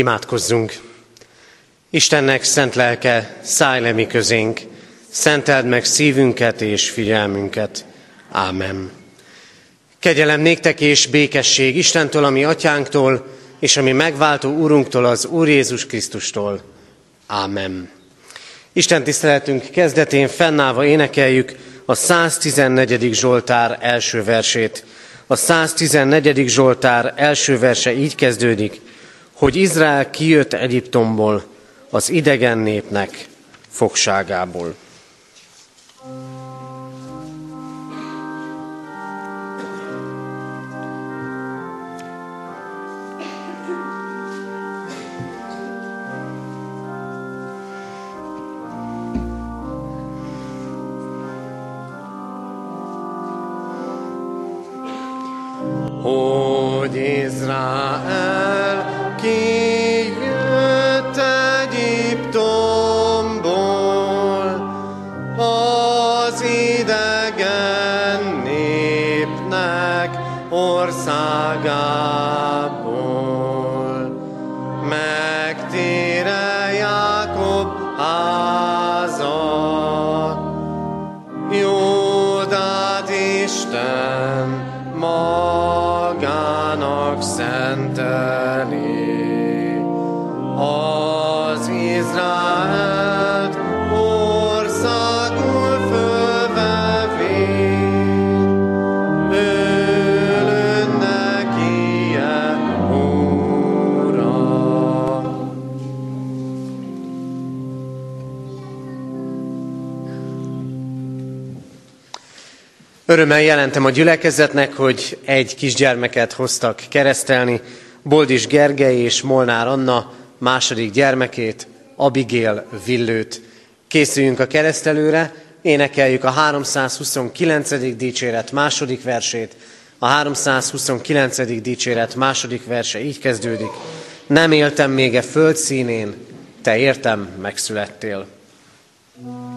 Imádkozzunk! Istennek szent lelke, szállj le mi közénk, szenteld meg szívünket és figyelmünket. Ámen. Kegyelem néktek és békesség Istentől, ami atyánktól, és ami megváltó úrunktól, az Úr Jézus Krisztustól. Ámen. Isten tiszteletünk kezdetén fennállva énekeljük a 114. Zsoltár első versét. A 114. Zsoltár első verse így kezdődik, hogy Izrael kijött Egyiptomból, az idegen népnek fogságából. hogy Izrael God. Örömmel jelentem a gyülekezetnek, hogy egy kisgyermeket hoztak keresztelni, Boldis Gergely és Molnár Anna második gyermekét, Abigail Villőt. Készüljünk a keresztelőre, énekeljük a 329. dicséret második versét. A 329. dicséret második verse így kezdődik. Nem éltem még e föld színén, te értem megszülettél. Nem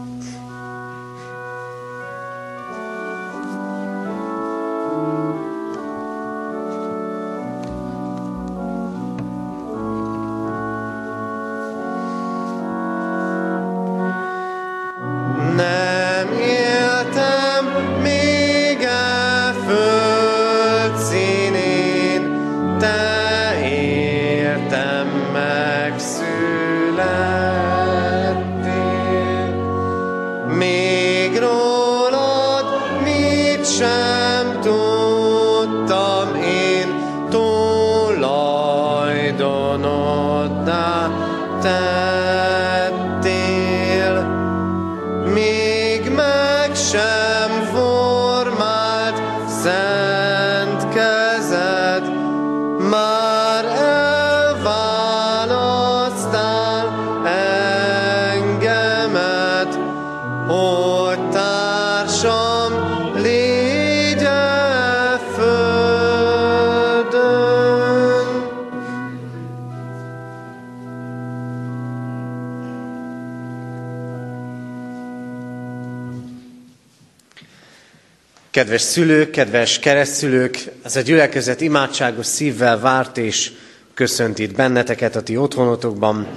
Kedves szülők, kedves keresztszülők, ez a gyülekezet imádságos szívvel várt és köszönt itt benneteket a ti otthonotokban.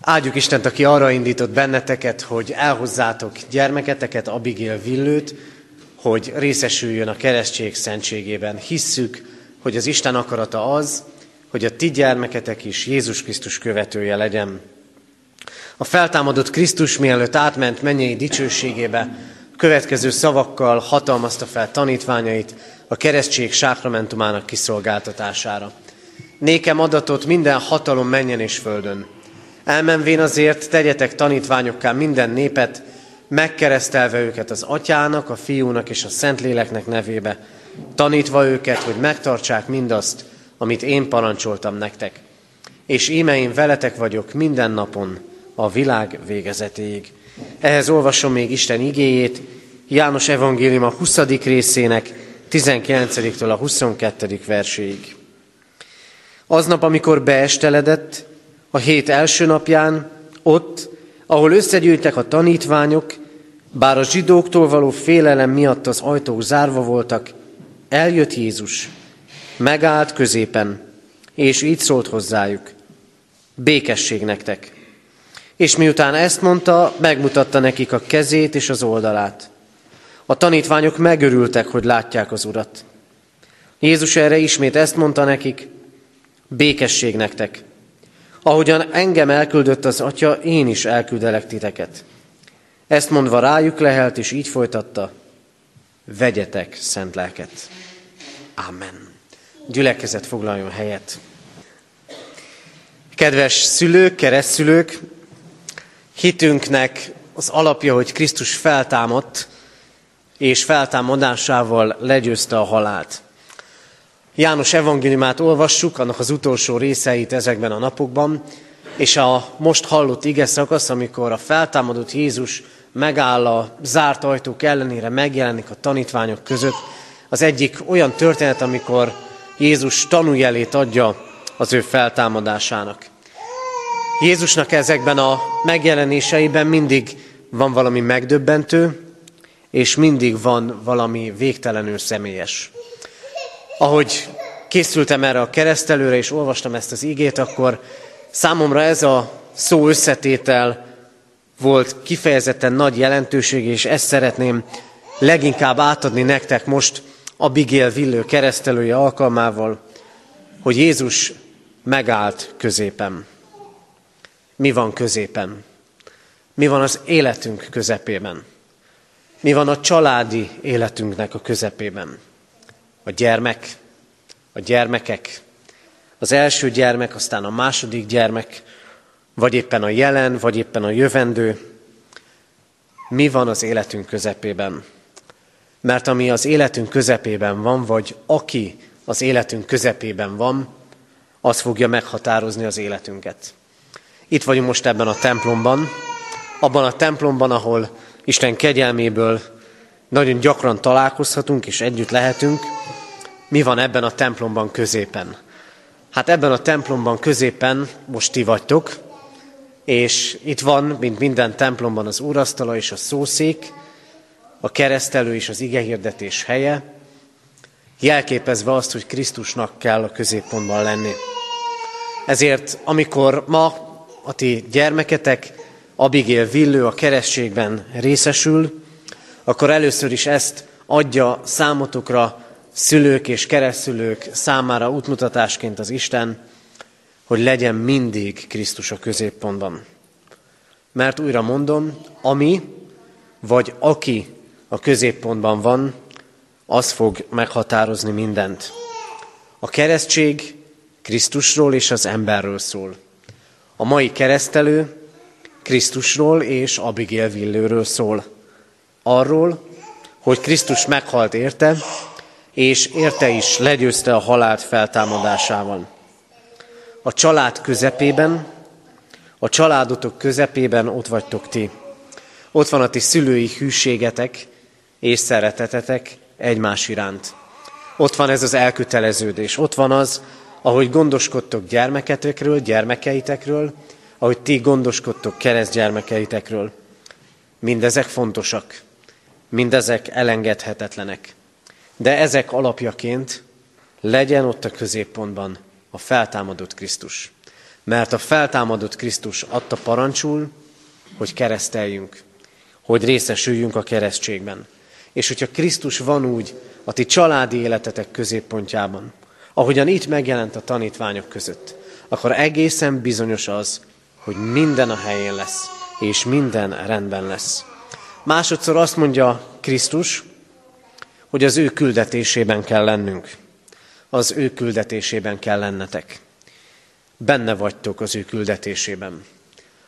Áldjuk Istent, aki arra indított benneteket, hogy elhozzátok gyermeketeket, Abigail Villőt, hogy részesüljön a keresztség szentségében. Hisszük, hogy az Isten akarata az, hogy a ti gyermeketek is Jézus Krisztus követője legyen. A feltámadott Krisztus mielőtt átment mennyei dicsőségébe, következő szavakkal hatalmazta fel tanítványait a keresztség sákramentumának kiszolgáltatására. Nékem adatot minden hatalom menjen és földön. Elmenvén azért tegyetek tanítványokká minden népet, megkeresztelve őket az atyának, a fiúnak és a szentléleknek nevébe, tanítva őket, hogy megtartsák mindazt, amit én parancsoltam nektek. És íme én veletek vagyok minden napon, a világ végezetéig. Ehhez olvasom még Isten igéjét, János evangélium a 20. részének 19-től a 22. verséig. Aznap, amikor beesteledett, a hét első napján, ott, ahol összegyűjtek a tanítványok, bár a zsidóktól való félelem miatt az ajtók zárva voltak, eljött Jézus, megállt középen, és így szólt hozzájuk. békesség nektek. És miután ezt mondta, megmutatta nekik a kezét és az oldalát. A tanítványok megörültek, hogy látják az urat. Jézus erre ismét ezt mondta nekik, békesség nektek. Ahogyan engem elküldött az atya, én is elküldelek titeket. Ezt mondva rájuk lehelt, és így folytatta, vegyetek szent lelket. Amen. Gyülekezet foglaljon helyet. Kedves szülők, keresztszülők, hitünknek az alapja, hogy Krisztus feltámadt, és feltámadásával legyőzte a halált. János evangéliumát olvassuk, annak az utolsó részeit ezekben a napokban, és a most hallott ige szakasz, amikor a feltámadott Jézus megáll a zárt ajtók ellenére, megjelenik a tanítványok között, az egyik olyan történet, amikor Jézus tanújelét adja az ő feltámadásának. Jézusnak ezekben a megjelenéseiben mindig van valami megdöbbentő, és mindig van valami végtelenül személyes. Ahogy készültem erre a keresztelőre, és olvastam ezt az igét, akkor számomra ez a szó összetétel volt kifejezetten nagy jelentőség, és ezt szeretném leginkább átadni nektek most Abigail Villő keresztelője alkalmával, hogy Jézus megállt középen. Mi van középen? Mi van az életünk közepében? Mi van a családi életünknek a közepében? A gyermek, a gyermekek, az első gyermek, aztán a második gyermek, vagy éppen a jelen, vagy éppen a jövendő. Mi van az életünk közepében? Mert ami az életünk közepében van, vagy aki az életünk közepében van, az fogja meghatározni az életünket. Itt vagyunk most ebben a templomban, abban a templomban, ahol Isten kegyelméből nagyon gyakran találkozhatunk és együtt lehetünk. Mi van ebben a templomban középen? Hát ebben a templomban középen most ti vagytok, és itt van, mint minden templomban az úrasztala és a szószék, a keresztelő és az igehirdetés helye, jelképezve azt, hogy Krisztusnak kell a középpontban lenni. Ezért, amikor ma a ti gyermeketek, Abigail Villő a keresztségben részesül, akkor először is ezt adja számotokra szülők és keresztülők számára útmutatásként az Isten, hogy legyen mindig Krisztus a középpontban. Mert újra mondom, ami vagy aki a középpontban van, az fog meghatározni mindent. A keresztség Krisztusról és az emberről szól. A mai keresztelő Krisztusról és Abigail Villőről szól. Arról, hogy Krisztus meghalt érte, és érte is legyőzte a halált feltámadásával. A család közepében, a családotok közepében ott vagytok ti. Ott van a ti szülői hűségetek és szeretetetek egymás iránt. Ott van ez az elköteleződés. Ott van az, ahogy gondoskodtok gyermeketekről, gyermekeitekről, ahogy ti gondoskodtok keresztgyermekeitekről. Mindezek fontosak, mindezek elengedhetetlenek. De ezek alapjaként legyen ott a középpontban a feltámadott Krisztus. Mert a feltámadott Krisztus adta parancsul, hogy kereszteljünk, hogy részesüljünk a keresztségben. És hogyha Krisztus van úgy a ti családi életetek középpontjában, ahogyan itt megjelent a tanítványok között, akkor egészen bizonyos az, hogy minden a helyén lesz, és minden rendben lesz. Másodszor azt mondja Krisztus, hogy az ő küldetésében kell lennünk. Az ő küldetésében kell lennetek. Benne vagytok az ő küldetésében.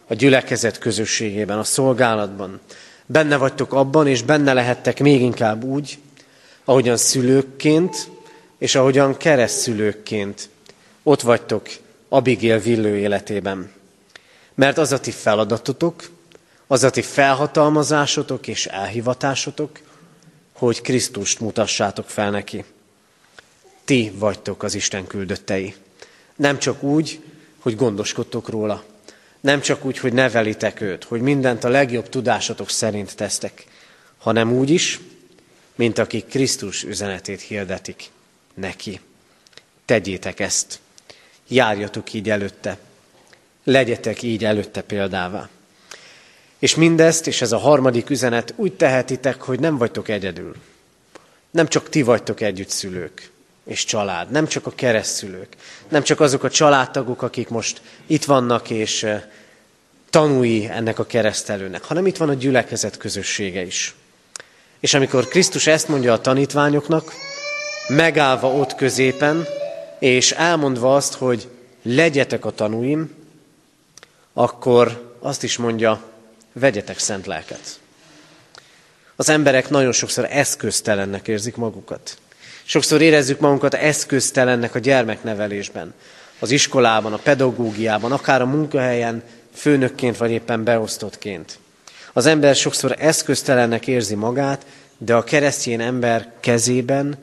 A gyülekezet közösségében, a szolgálatban. Benne vagytok abban, és benne lehettek még inkább úgy, ahogyan szülőkként, és ahogyan keresztszülőkként ott vagytok Abigail villő életében. Mert az a ti feladatotok, az a ti felhatalmazásotok és elhivatásotok, hogy Krisztust mutassátok fel neki. Ti vagytok az Isten küldöttei. Nem csak úgy, hogy gondoskodtok róla, nem csak úgy, hogy nevelitek őt, hogy mindent a legjobb tudásatok szerint tesztek, hanem úgy is, mint akik Krisztus üzenetét hirdetik neki. Tegyétek ezt, járjatok így előtte, Legyetek így előtte példává. És mindezt, és ez a harmadik üzenet, úgy tehetitek, hogy nem vagytok egyedül. Nem csak ti vagytok együtt szülők és család, nem csak a keresztszülők, nem csak azok a családtagok, akik most itt vannak és tanúi ennek a keresztelőnek, hanem itt van a gyülekezet közössége is. És amikor Krisztus ezt mondja a tanítványoknak, megállva ott középen, és elmondva azt, hogy legyetek a tanúim, akkor azt is mondja, vegyetek szent lelket. Az emberek nagyon sokszor eszköztelennek érzik magukat. Sokszor érezzük magunkat eszköztelennek a gyermeknevelésben, az iskolában, a pedagógiában, akár a munkahelyen, főnökként vagy éppen beosztottként. Az ember sokszor eszköztelennek érzi magát, de a keresztény ember kezében,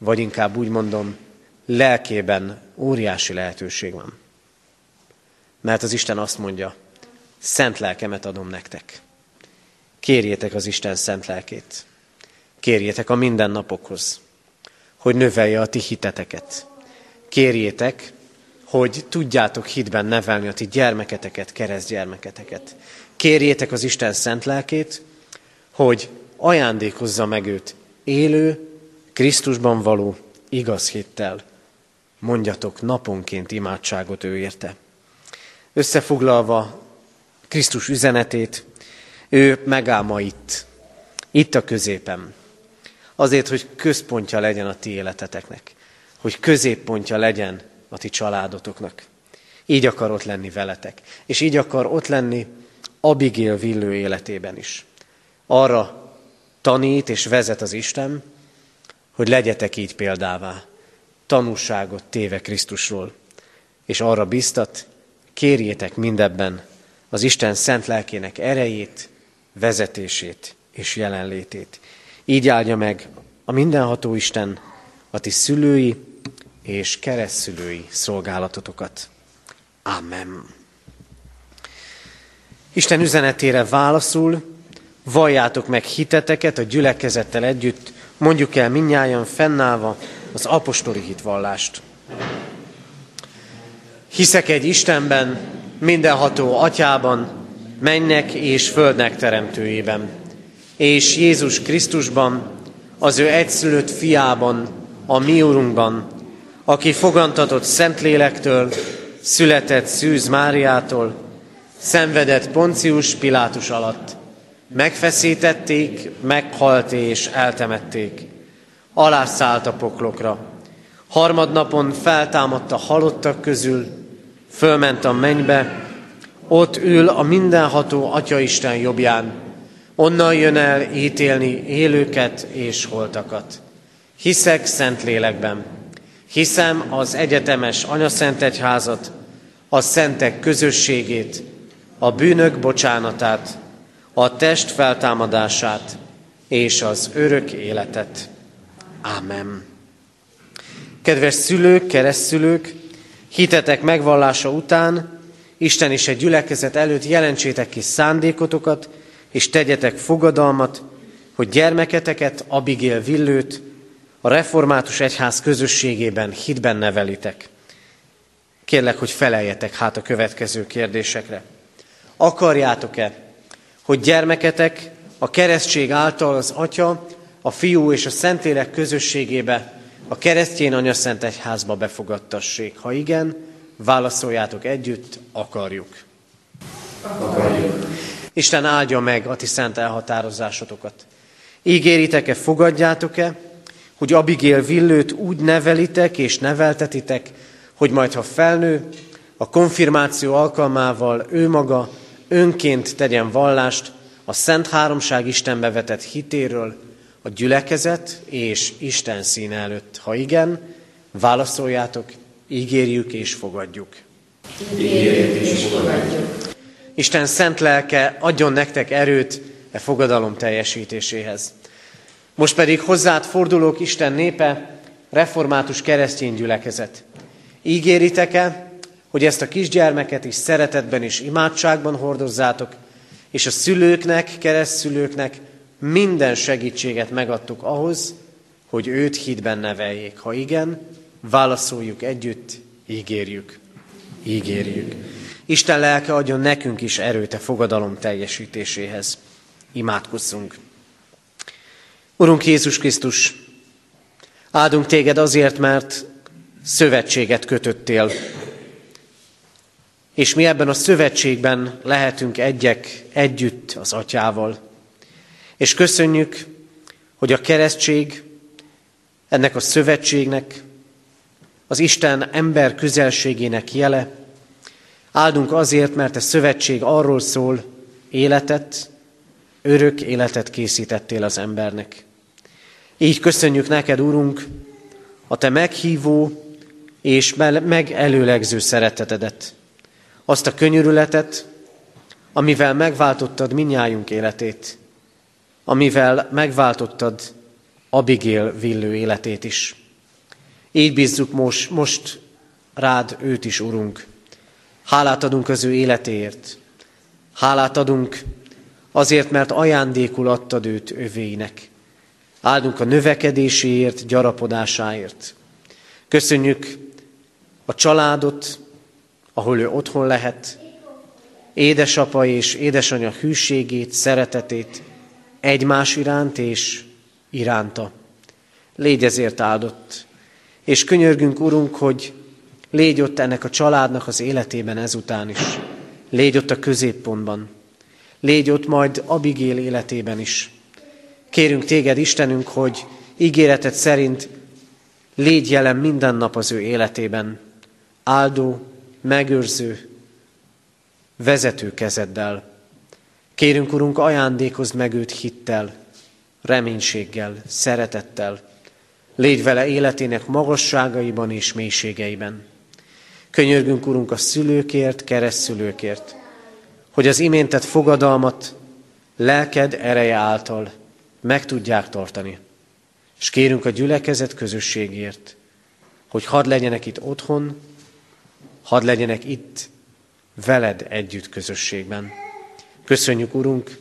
vagy inkább úgy mondom, lelkében óriási lehetőség van. Mert az Isten azt mondja, szent lelkemet adom nektek. Kérjétek az Isten szent lelkét. Kérjétek a mindennapokhoz, hogy növelje a ti hiteteket. Kérjétek, hogy tudjátok hitben nevelni a ti gyermeketeket, keresztgyermeketeket. Kérjétek az Isten szent lelkét, hogy ajándékozza meg őt élő, Krisztusban való igaz hittel. Mondjatok naponként imádságot ő érte. Összefoglalva Krisztus üzenetét, ő megáll ma itt, itt a középen. Azért, hogy központja legyen a ti életeteknek, hogy középpontja legyen a ti családotoknak. Így akar ott lenni veletek, és így akar ott lenni Abigail villő életében is. Arra tanít és vezet az Isten, hogy legyetek így példává, tanúságot téve Krisztusról, és arra biztat, kérjétek mindebben az Isten szent lelkének erejét, vezetését és jelenlétét. Így áldja meg a mindenható Isten a ti szülői és keresztszülői szolgálatotokat. Amen. Isten üzenetére válaszul, valljátok meg hiteteket a gyülekezettel együtt, mondjuk el minnyáján fennállva az apostoli hitvallást. Hiszek egy Istenben, mindenható atyában, mennek és földnek teremtőjében, és Jézus Krisztusban, az ő egyszülött fiában, a mi Urunkban, aki fogantatott Szentlélektől, született Szűz Máriától, szenvedett Poncius Pilátus alatt, megfeszítették, meghalt és eltemették, alászállt a poklokra, harmadnapon feltámadt a halottak közül, fölment a mennybe, ott ül a mindenható Atyaisten jobbján, onnan jön el ítélni élőket és holtakat. Hiszek szent lélekben, hiszem az egyetemes anyaszent egyházat, a szentek közösségét, a bűnök bocsánatát, a test feltámadását és az örök életet. Ámen. Kedves szülők, keresztszülők, hitetek megvallása után Isten és egy gyülekezet előtt jelentsétek ki szándékotokat, és tegyetek fogadalmat, hogy gyermeketeket, Abigail Villőt a református egyház közösségében hitben nevelitek. Kérlek, hogy feleljetek hát a következő kérdésekre. Akarjátok-e, hogy gyermeketek a keresztség által az Atya, a Fiú és a Szentlélek közösségébe, a keresztjén Anya Szent Egyházba befogadtassék? Ha igen, Válaszoljátok együtt, akarjuk. Akarjuk. Isten áldja meg a ti szent elhatározásotokat. Ígéritek-e, fogadjátok-e, hogy Abigail Villőt úgy nevelitek és neveltetitek, hogy majd ha felnő, a konfirmáció alkalmával ő maga önként tegyen vallást a Szent Háromság Istenbe vetett hitéről, a gyülekezet és Isten szín előtt. Ha igen, válaszoljátok, ígérjük és fogadjuk. Ígérjük és fogadjuk. Isten szent lelke adjon nektek erőt e fogadalom teljesítéséhez. Most pedig hozzád fordulók Isten népe, református keresztény gyülekezet. Ígéritek-e, hogy ezt a kisgyermeket is szeretetben és imádságban hordozzátok, és a szülőknek, keresztszülőknek minden segítséget megadtuk ahhoz, hogy őt hitben neveljék. Ha igen, Válaszoljuk együtt, ígérjük, ígérjük. Isten lelke adjon nekünk is erőt a fogadalom teljesítéséhez. Imádkozzunk. Urunk Jézus Krisztus, áldunk téged azért, mert szövetséget kötöttél. És mi ebben a szövetségben lehetünk egyek együtt az atyával. És köszönjük, hogy a keresztség ennek a szövetségnek, az Isten ember közelségének jele. Áldunk azért, mert a szövetség arról szól, életet, örök életet készítettél az embernek. Így köszönjük neked, Urunk, a te meghívó és megelőlegző szeretetedet, azt a könyörületet, amivel megváltottad minnyájunk életét, amivel megváltottad Abigail villő életét is. Így bízzuk most, most rád őt is, Urunk. Hálát adunk az ő életéért. Hálát adunk azért, mert ajándékul adtad őt övéinek. Áldunk a növekedéséért, gyarapodásáért. Köszönjük a családot, ahol ő otthon lehet, édesapa és édesanyja hűségét, szeretetét egymás iránt és iránta. Légy ezért áldott. És könyörgünk, Urunk, hogy légy ott ennek a családnak az életében ezután is. Légy ott a középpontban. Légy ott majd Abigél életében is. Kérünk téged, Istenünk, hogy ígéretet szerint légy jelen minden nap az ő életében, áldó, megőrző, vezető kezeddel. Kérünk, Urunk, ajándékozd meg őt hittel, reménységgel, szeretettel. Légy vele életének magasságaiban és mélységeiben. Könyörgünk, Urunk, a szülőkért, keresztszülőkért, hogy az iméntett fogadalmat lelked ereje által meg tudják tartani. És kérünk a gyülekezet közösségért, hogy hadd legyenek itt otthon, hadd legyenek itt veled együtt közösségben. Köszönjük, Urunk,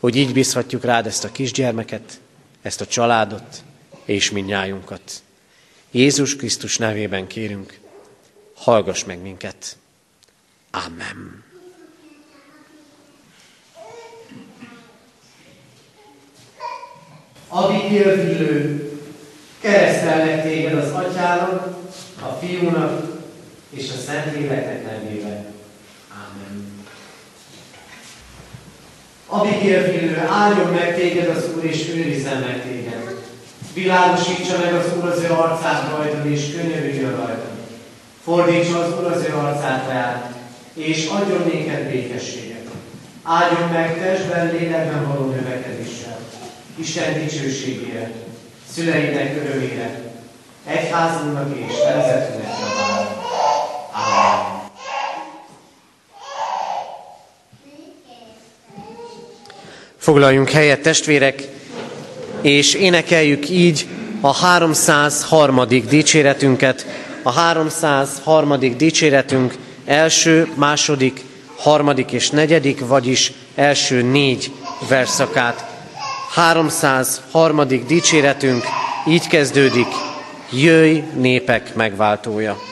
hogy így bízhatjuk rád ezt a kisgyermeket, ezt a családot és minnyájunkat. Jézus Krisztus nevében kérünk, hallgass meg minket. Amen. Abigail Villő, keresztelnek téged az atyának, a fiúnak és a szent léleknek nevében. Amen. Abigail Villő, áldjon meg téged az Úr, és őrizzen meg téged. Világosítsa meg az Úr az ő arcát rajtad, és könyörüljön rajtad. Fordítsa az Úr az ő arcát rád, és adjon néked békességet. Áldjon meg testben, lélekben való növekedéssel Isten dicsőségére, szüleinek örömére, egyházunknak és nemzetünknek javára. Foglaljunk helyet, testvérek, és énekeljük így a 303. dicséretünket. A 303. dicséretünk első, második, harmadik és negyedik, vagyis első négy verszakát 303. dicséretünk így kezdődik, jöjj népek megváltója.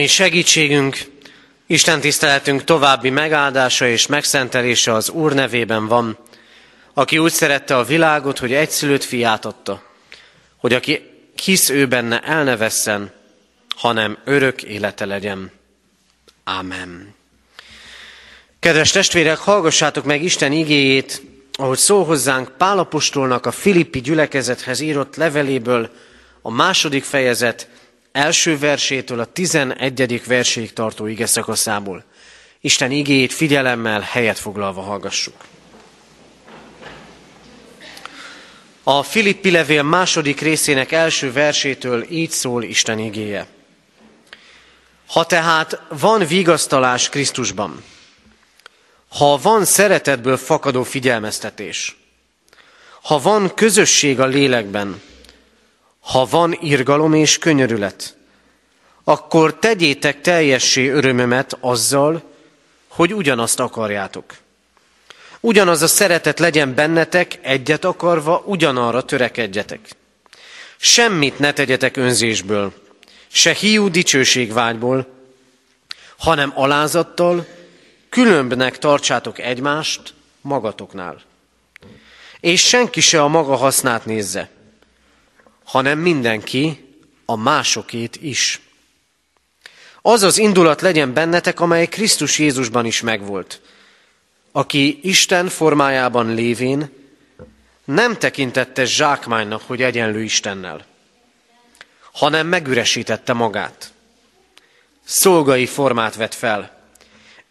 Ami segítségünk, Isten tiszteletünk további megáldása és megszentelése az Úr nevében van, aki úgy szerette a világot, hogy egyszülött fiát adta, hogy aki hisz ő benne el ne vesszen, hanem örök élete legyen. Ámen. Kedves testvérek, hallgassátok meg Isten igéjét, ahogy szól hozzánk Pálapostolnak a Filippi gyülekezethez írott leveléből a második fejezet első versétől a tizenegyedik verséig tartó ige szakaszából. Isten igéjét figyelemmel helyet foglalva hallgassuk. A Filippi levél második részének első versétől így szól Isten igéje. Ha tehát van vigasztalás Krisztusban, ha van szeretetből fakadó figyelmeztetés, ha van közösség a lélekben, ha van irgalom és könyörület, akkor tegyétek teljessé örömömet azzal, hogy ugyanazt akarjátok. Ugyanaz a szeretet legyen bennetek, egyet akarva, ugyanarra törekedjetek. Semmit ne tegyetek önzésből, se hiú dicsőségvágyból, hanem alázattal, különbnek tartsátok egymást magatoknál. És senki se a maga hasznát nézze, hanem mindenki a másokét is. Az az indulat legyen bennetek, amely Krisztus Jézusban is megvolt, aki Isten formájában lévén nem tekintette zsákmánynak, hogy egyenlő Istennel, hanem megüresítette magát. Szolgai formát vett fel,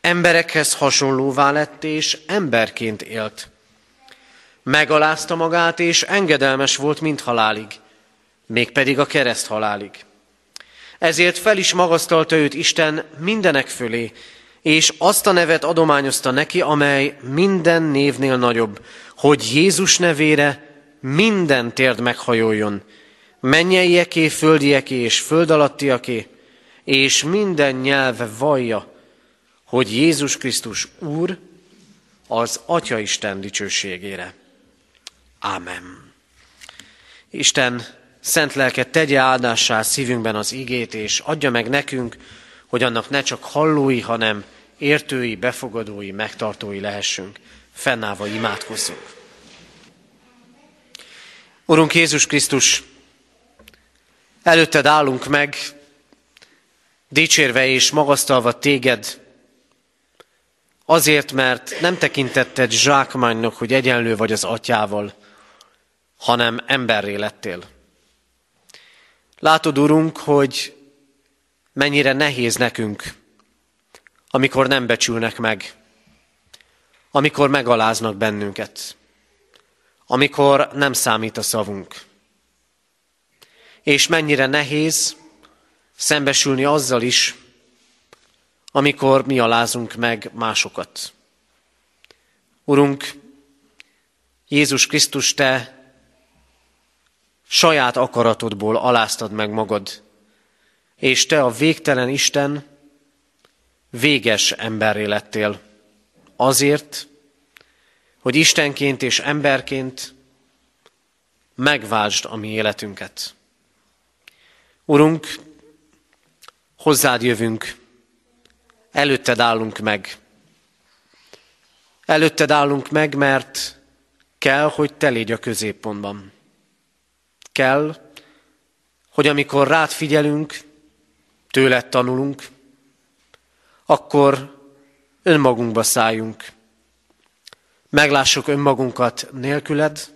emberekhez hasonlóvá lett, és emberként élt. Megalázta magát, és engedelmes volt, mint halálig, mégpedig a kereszt halálig. Ezért fel is magasztalta őt Isten mindenek fölé, és azt a nevet adományozta neki, amely minden névnél nagyobb, hogy Jézus nevére minden térd meghajoljon, mennyeieké, földieké és föld alattiaké, és minden nyelve vallja, hogy Jézus Krisztus Úr az Atya Isten dicsőségére. Ámen. Isten szent lelket tegye áldássá szívünkben az igét, és adja meg nekünk, hogy annak ne csak hallói, hanem értői, befogadói, megtartói lehessünk. Fennállva imádkozzunk. Urunk Jézus Krisztus, előtted állunk meg, dicsérve és magasztalva téged, azért, mert nem tekintetted zsákmánynak, hogy egyenlő vagy az atyával, hanem emberré lettél. Látod, Urunk, hogy mennyire nehéz nekünk, amikor nem becsülnek meg, amikor megaláznak bennünket, amikor nem számít a szavunk. És mennyire nehéz szembesülni azzal is, amikor mi alázunk meg másokat. Urunk, Jézus Krisztus, Te saját akaratodból aláztad meg magad, és Te a végtelen Isten véges emberré lettél. Azért, hogy Istenként és emberként megváltsd a mi életünket. Urunk, hozzád jövünk, előtted állunk meg. Előtted állunk meg, mert kell, hogy te légy a középpontban. Kell, hogy amikor rád figyelünk, tőled tanulunk, akkor önmagunkba szálljunk. Meglássuk önmagunkat nélküled,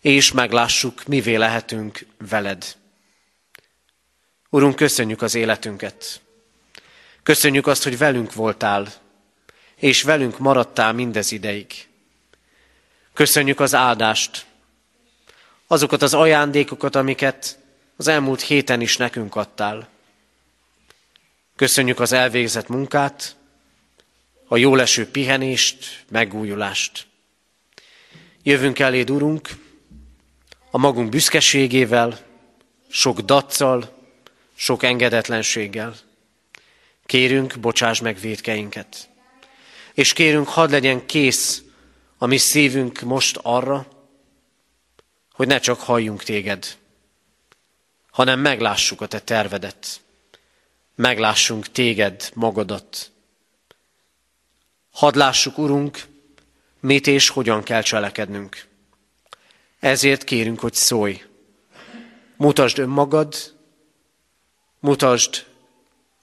és meglássuk, mivé lehetünk veled. Urunk, köszönjük az életünket. Köszönjük azt, hogy velünk voltál, és velünk maradtál mindez ideig. Köszönjük az áldást, azokat az ajándékokat, amiket az elmúlt héten is nekünk adtál. Köszönjük az elvégzett munkát, a jóleső pihenést, megújulást. Jövünk eléd, Urunk, a magunk büszkeségével, sok daccal, sok engedetlenséggel. Kérünk, bocsáss meg védkeinket. És kérünk, hadd legyen kész a mi szívünk most arra, hogy ne csak halljunk téged, hanem meglássuk a te tervedet. meglássunk téged, magadat. Hadd lássuk, Urunk, mit és hogyan kell cselekednünk. Ezért kérünk, hogy szólj. Mutasd önmagad, mutasd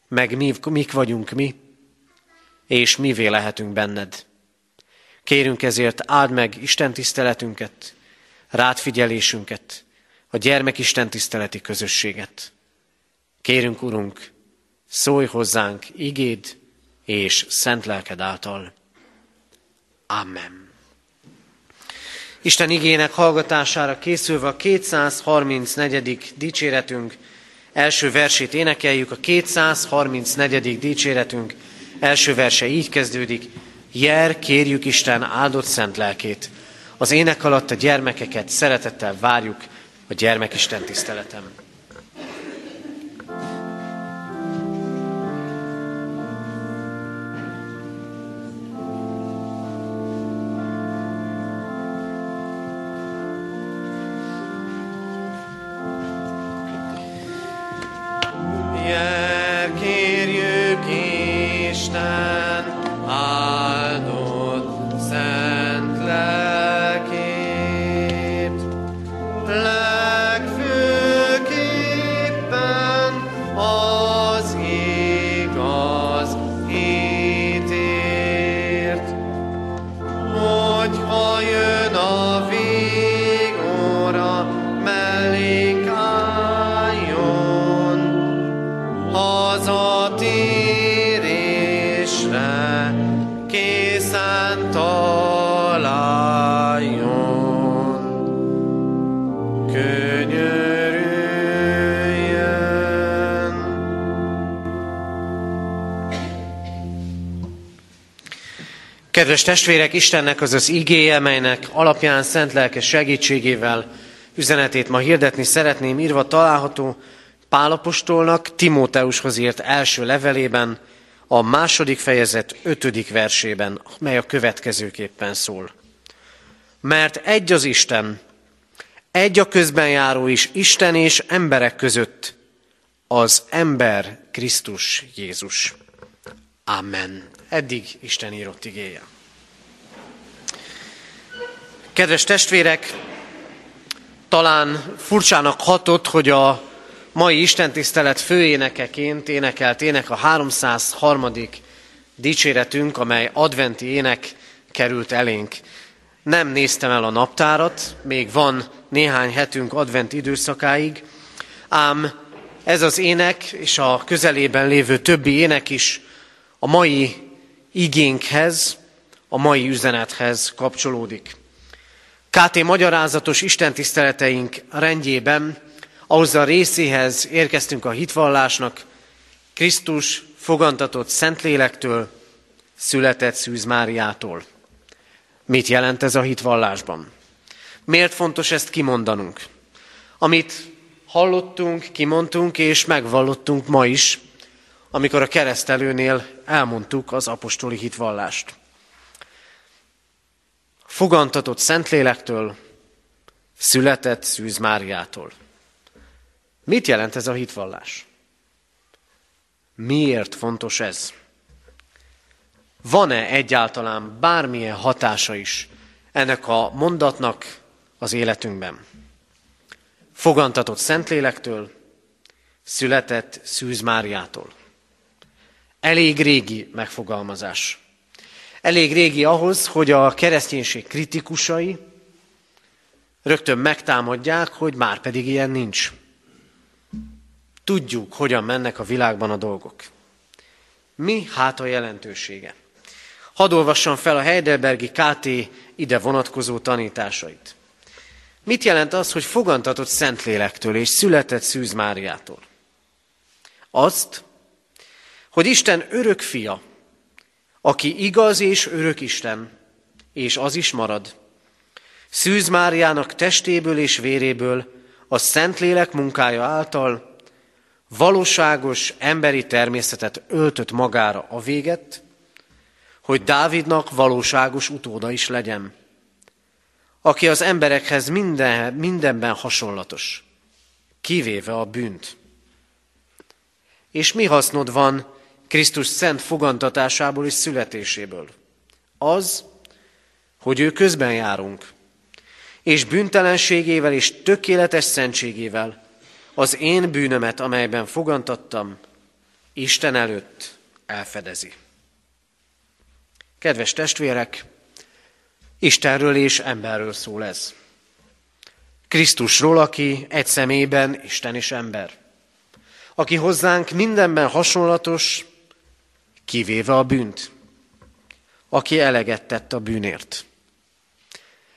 meg mi, mik vagyunk mi, és mivé lehetünk benned. Kérünk ezért áld meg Isten tiszteletünket, rád figyelésünket, a gyermek Isten tiszteleti közösséget. Kérünk, Urunk, szólj hozzánk igéd és szent lelked által. Amen. Isten igének hallgatására készülve a 234. dicséretünk első versét énekeljük. A 234. dicséretünk első verse így kezdődik. Jer, kérjük Isten áldott szent lelkét. Az ének alatt a gyermekeket szeretettel várjuk a gyermekisten tiszteletem. Kedves testvérek, Istennek az az igéje, melynek alapján szent lelke segítségével üzenetét ma hirdetni szeretném, írva található Pálapostolnak Timóteushoz írt első levelében, a második fejezet ötödik versében, mely a következőképpen szól. Mert egy az Isten, egy a közben járó is Isten és emberek között, az ember Krisztus Jézus. Amen. Eddig Isten írott igéje. Kedves testvérek, talán furcsának hatott, hogy a mai istentisztelet főénekeként énekelt ének a 303. dicséretünk, amely adventi ének került elénk. Nem néztem el a naptárat, még van néhány hetünk advent időszakáig, ám ez az ének és a közelében lévő többi ének is a mai igénkhez, a mai üzenethez kapcsolódik. KT magyarázatos istentiszteleteink rendjében ahhoz a részéhez érkeztünk a hitvallásnak, Krisztus fogantatott Szentlélektől, született Szűz Máriától. Mit jelent ez a hitvallásban? Miért fontos ezt kimondanunk? Amit hallottunk, kimondtunk és megvallottunk ma is, amikor a keresztelőnél elmondtuk az apostoli hitvallást. Fogantatott Szentlélektől, született Szűz Máriától. Mit jelent ez a hitvallás? Miért fontos ez? Van-e egyáltalán bármilyen hatása is ennek a mondatnak az életünkben? Fogantatott Szentlélektől, született Szűz Máriától. Elég régi megfogalmazás. Elég régi ahhoz, hogy a kereszténység kritikusai rögtön megtámadják, hogy már pedig ilyen nincs. Tudjuk, hogyan mennek a világban a dolgok. Mi hát a jelentősége? Hadd olvassam fel a Heidelbergi KT ide vonatkozó tanításait. Mit jelent az, hogy fogantatott Szentlélektől és született Szűz Máriától? Azt, hogy Isten örök fia, aki igaz és örök Isten, és az is marad. Szűz Máriának testéből és véréből, a Szentlélek munkája által valóságos emberi természetet öltött magára a véget, hogy Dávidnak valóságos utóda is legyen, aki az emberekhez minden, mindenben hasonlatos, kivéve a bűnt És mi hasznod van Krisztus szent fogantatásából és születéséből? Az, hogy ő közben járunk, és bűntelenségével és tökéletes szentségével az én bűnömet, amelyben fogantattam, Isten előtt elfedezi. Kedves testvérek, Istenről és emberről szól ez. Krisztusról, aki egy szemében Isten és ember. Aki hozzánk mindenben hasonlatos, kivéve a bűnt. Aki eleget tett a bűnért.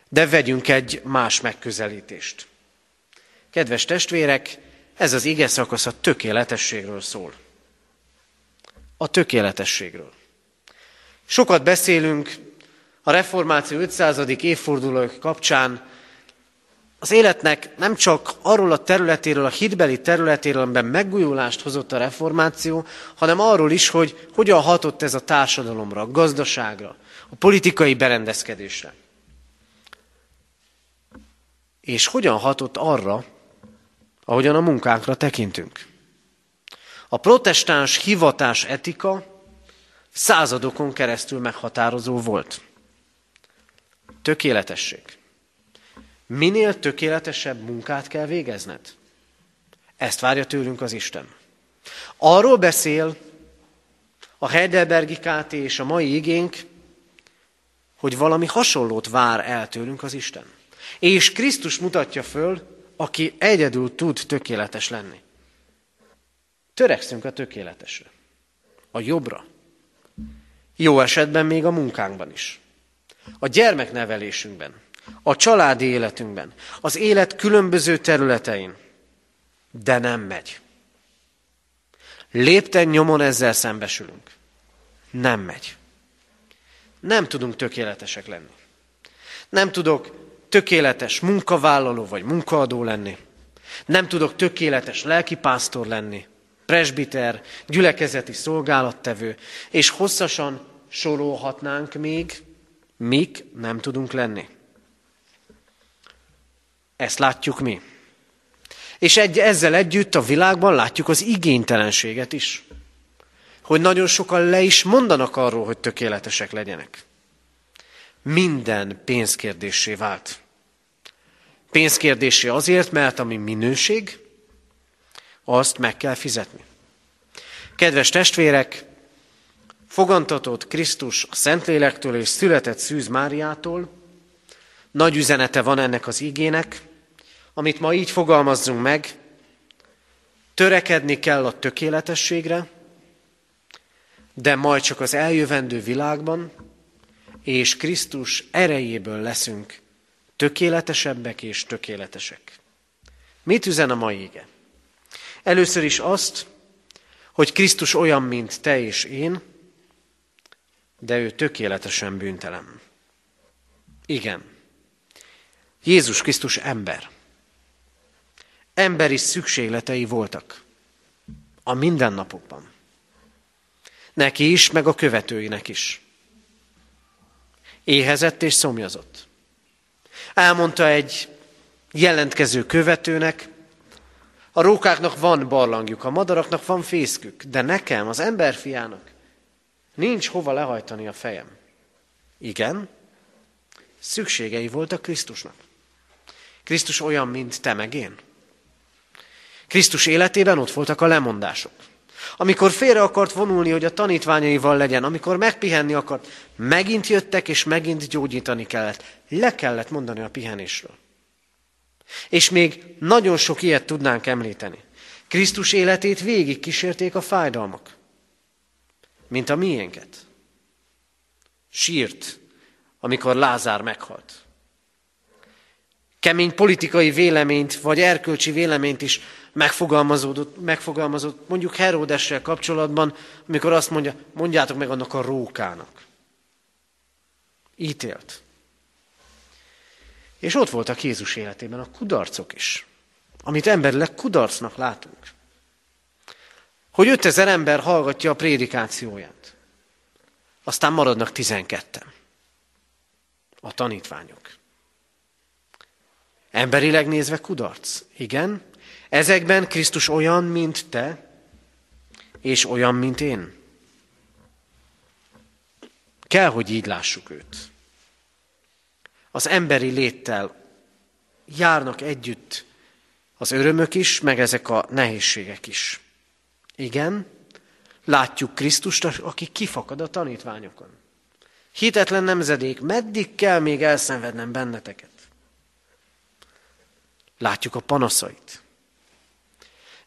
De vegyünk egy más megközelítést. Kedves testvérek, ez az ige szakasz a tökéletességről szól. A tökéletességről. Sokat beszélünk a reformáció 500. évforduló kapcsán az életnek nem csak arról a területéről, a hitbeli területéről, amiben megújulást hozott a reformáció, hanem arról is, hogy hogyan hatott ez a társadalomra, a gazdaságra, a politikai berendezkedésre. És hogyan hatott arra, ahogyan a munkánkra tekintünk. A protestáns hivatás etika századokon keresztül meghatározó volt. Tökéletesség. Minél tökéletesebb munkát kell végezned. Ezt várja tőlünk az Isten. Arról beszél a Heidelbergi KT és a mai igénk, hogy valami hasonlót vár el tőlünk az Isten. És Krisztus mutatja föl, aki egyedül tud tökéletes lenni. Törekszünk a tökéletesre, a jobbra. Jó esetben még a munkánkban is. A gyermeknevelésünkben, a családi életünkben, az élet különböző területein. De nem megy. Lépten nyomon ezzel szembesülünk. Nem megy. Nem tudunk tökéletesek lenni. Nem tudok tökéletes munkavállaló vagy munkaadó lenni. Nem tudok tökéletes lelkipásztor lenni, presbiter, gyülekezeti szolgálattevő, és hosszasan sorolhatnánk még, mik nem tudunk lenni. Ezt látjuk mi. És egy, ezzel együtt a világban látjuk az igénytelenséget is. Hogy nagyon sokan le is mondanak arról, hogy tökéletesek legyenek. Minden pénzkérdésé vált. Pénzkérdésé azért, mert ami minőség, azt meg kell fizetni. Kedves testvérek, fogantatott Krisztus a Szentlélektől és született Szűz Máriától, nagy üzenete van ennek az igének, amit ma így fogalmazzunk meg, törekedni kell a tökéletességre, de majd csak az eljövendő világban és Krisztus erejéből leszünk tökéletesebbek és tökéletesek. Mit üzen a mai ége? Először is azt, hogy Krisztus olyan, mint te és én, de ő tökéletesen bűntelen. Igen. Jézus Krisztus ember. Emberi szükségletei voltak a mindennapokban. Neki is, meg a követőinek is. Éhezett és szomjazott. Elmondta egy jelentkező követőnek, a rókáknak van barlangjuk, a madaraknak van fészkük, de nekem, az emberfiának nincs hova lehajtani a fejem. Igen, szükségei voltak Krisztusnak. Krisztus olyan, mint te meg én. Krisztus életében ott voltak a lemondások. Amikor félre akart vonulni, hogy a tanítványaival legyen, amikor megpihenni akart, megint jöttek, és megint gyógyítani kellett. Le kellett mondani a pihenésről. És még nagyon sok ilyet tudnánk említeni. Krisztus életét végig kísérték a fájdalmak, mint a miénket. Sírt, amikor Lázár meghalt. Kemény politikai véleményt, vagy erkölcsi véleményt is megfogalmazott, megfogalmazott mondjuk Heródessel kapcsolatban, amikor azt mondja, mondjátok meg annak a rókának. Ítélt. És ott voltak Jézus életében a kudarcok is, amit emberileg kudarcnak látunk. Hogy 5000 ember hallgatja a prédikációját. Aztán maradnak tizenketten. A tanítványok. Emberileg nézve kudarc. Igen, Ezekben Krisztus olyan, mint te, és olyan, mint én? Kell, hogy így lássuk őt. Az emberi léttel járnak együtt az örömök is, meg ezek a nehézségek is. Igen, látjuk Krisztust, aki kifakad a tanítványokon. Hitetlen nemzedék, meddig kell még elszenvednem benneteket? Látjuk a panaszait.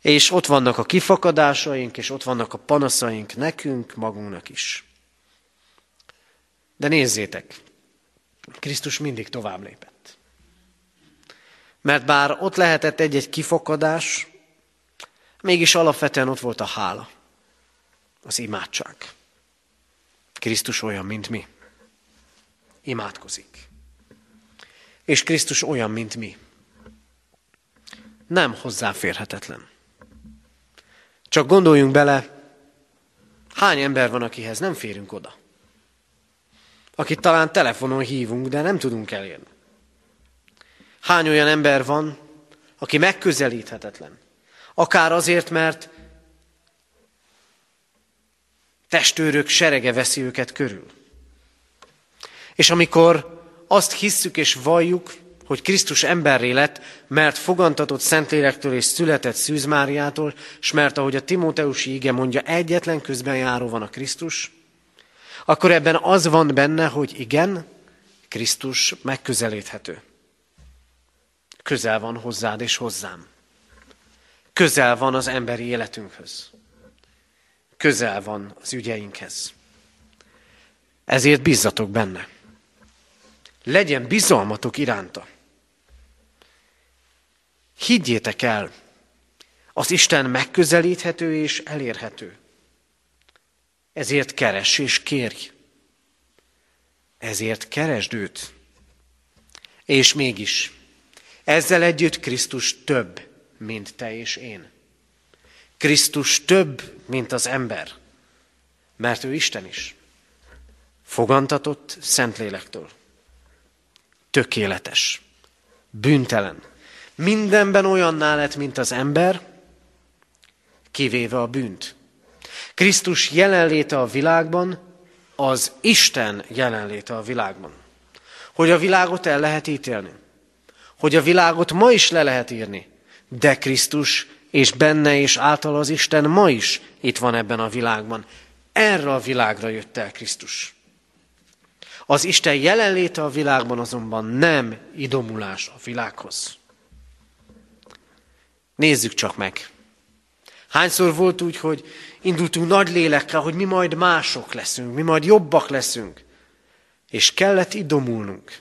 És ott vannak a kifakadásaink, és ott vannak a panaszaink nekünk, magunknak is. De nézzétek, Krisztus mindig tovább lépett. Mert bár ott lehetett egy-egy kifakadás, mégis alapvetően ott volt a hála, az imádság. Krisztus olyan, mint mi. Imádkozik. És Krisztus olyan, mint mi. Nem hozzáférhetetlen. Csak gondoljunk bele, hány ember van, akihez nem férünk oda. Akit talán telefonon hívunk, de nem tudunk elérni. Hány olyan ember van, aki megközelíthetetlen. Akár azért, mert testőrök serege veszi őket körül. És amikor azt hisszük és valljuk, hogy Krisztus emberré lett, mert fogantatott Szentlélektől és született Szűz Máriától, és mert ahogy a Timóteusi ige mondja, egyetlen közben járó van a Krisztus, akkor ebben az van benne, hogy igen, Krisztus megközelíthető. Közel van hozzád és hozzám. Közel van az emberi életünkhöz. Közel van az ügyeinkhez. Ezért bízzatok benne. Legyen bizalmatok iránta. Higgyétek el, az Isten megközelíthető és elérhető. Ezért keres és kérj. Ezért keresd őt. És mégis, ezzel együtt Krisztus több, mint te és én. Krisztus több, mint az ember, mert ő Isten is. Fogantatott Szentlélektől. Tökéletes, bűntelen, mindenben olyanná lett, mint az ember, kivéve a bűnt. Krisztus jelenléte a világban, az Isten jelenléte a világban. Hogy a világot el lehet ítélni. Hogy a világot ma is le lehet írni. De Krisztus és benne és által az Isten ma is itt van ebben a világban. Erre a világra jött el Krisztus. Az Isten jelenléte a világban azonban nem idomulás a világhoz. Nézzük csak meg. Hányszor volt úgy, hogy indultunk nagy lélekkel, hogy mi majd mások leszünk, mi majd jobbak leszünk. És kellett idomulnunk.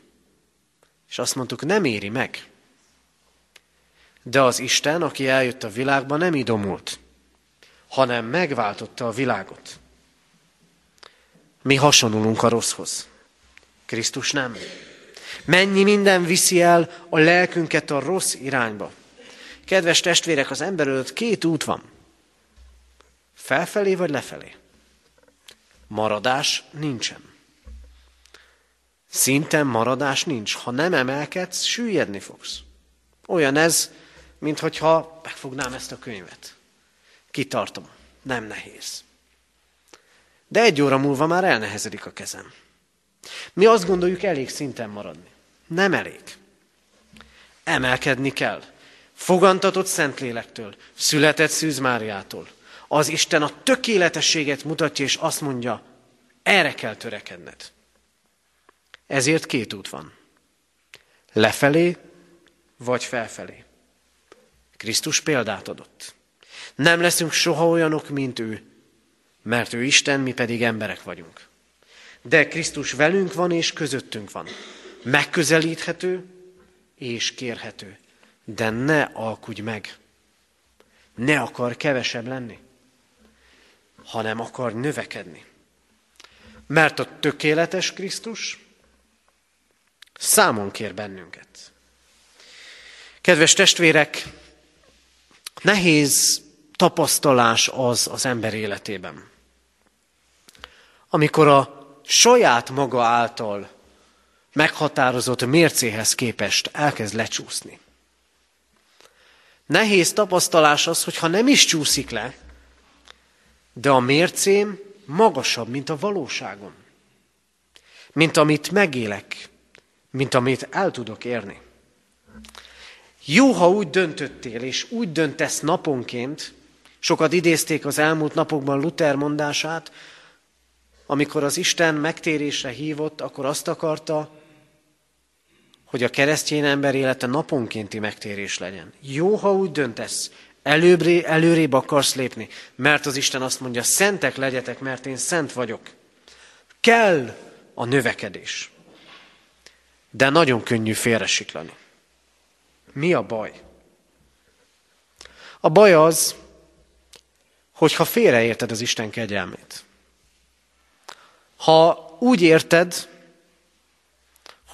És azt mondtuk, nem éri meg. De az Isten, aki eljött a világba, nem idomult, hanem megváltotta a világot. Mi hasonlulunk a rosszhoz. Krisztus nem. Mennyi minden viszi el a lelkünket a rossz irányba. Kedves testvérek, az ember előtt két út van. Felfelé vagy lefelé? Maradás nincsen. Szinten maradás nincs. Ha nem emelkedsz, süllyedni fogsz. Olyan ez, mint hogyha megfognám ezt a könyvet. Kitartom. Nem nehéz. De egy óra múlva már elnehezedik a kezem. Mi azt gondoljuk, elég szinten maradni. Nem elég. Emelkedni kell. Fogantatott Szentlélektől, született Szűz Máriától. Az Isten a tökéletességet mutatja, és azt mondja, erre kell törekedned. Ezért két út van. Lefelé, vagy felfelé. Krisztus példát adott. Nem leszünk soha olyanok, mint ő, mert ő Isten, mi pedig emberek vagyunk. De Krisztus velünk van és közöttünk van. Megközelíthető és kérhető. De ne alkudj meg. Ne akar kevesebb lenni, hanem akar növekedni. Mert a tökéletes Krisztus számon kér bennünket. Kedves testvérek, nehéz tapasztalás az az ember életében. Amikor a saját maga által meghatározott mércéhez képest elkezd lecsúszni. Nehéz tapasztalás az, hogy ha nem is csúszik le, de a mércém magasabb, mint a valóságom. Mint amit megélek, mint amit el tudok érni. Jó, ha úgy döntöttél, és úgy döntesz naponként, sokat idézték az elmúlt napokban Luther mondását, amikor az Isten megtérésre hívott, akkor azt akarta, hogy a keresztény ember élete naponkénti megtérés legyen. Jó, ha úgy döntesz, előbbre, előrébb akarsz lépni, mert az Isten azt mondja, szentek legyetek, mert én szent vagyok. Kell a növekedés. De nagyon könnyű félresiklani. Mi a baj? A baj az, hogyha félreérted az Isten kegyelmét. Ha úgy érted,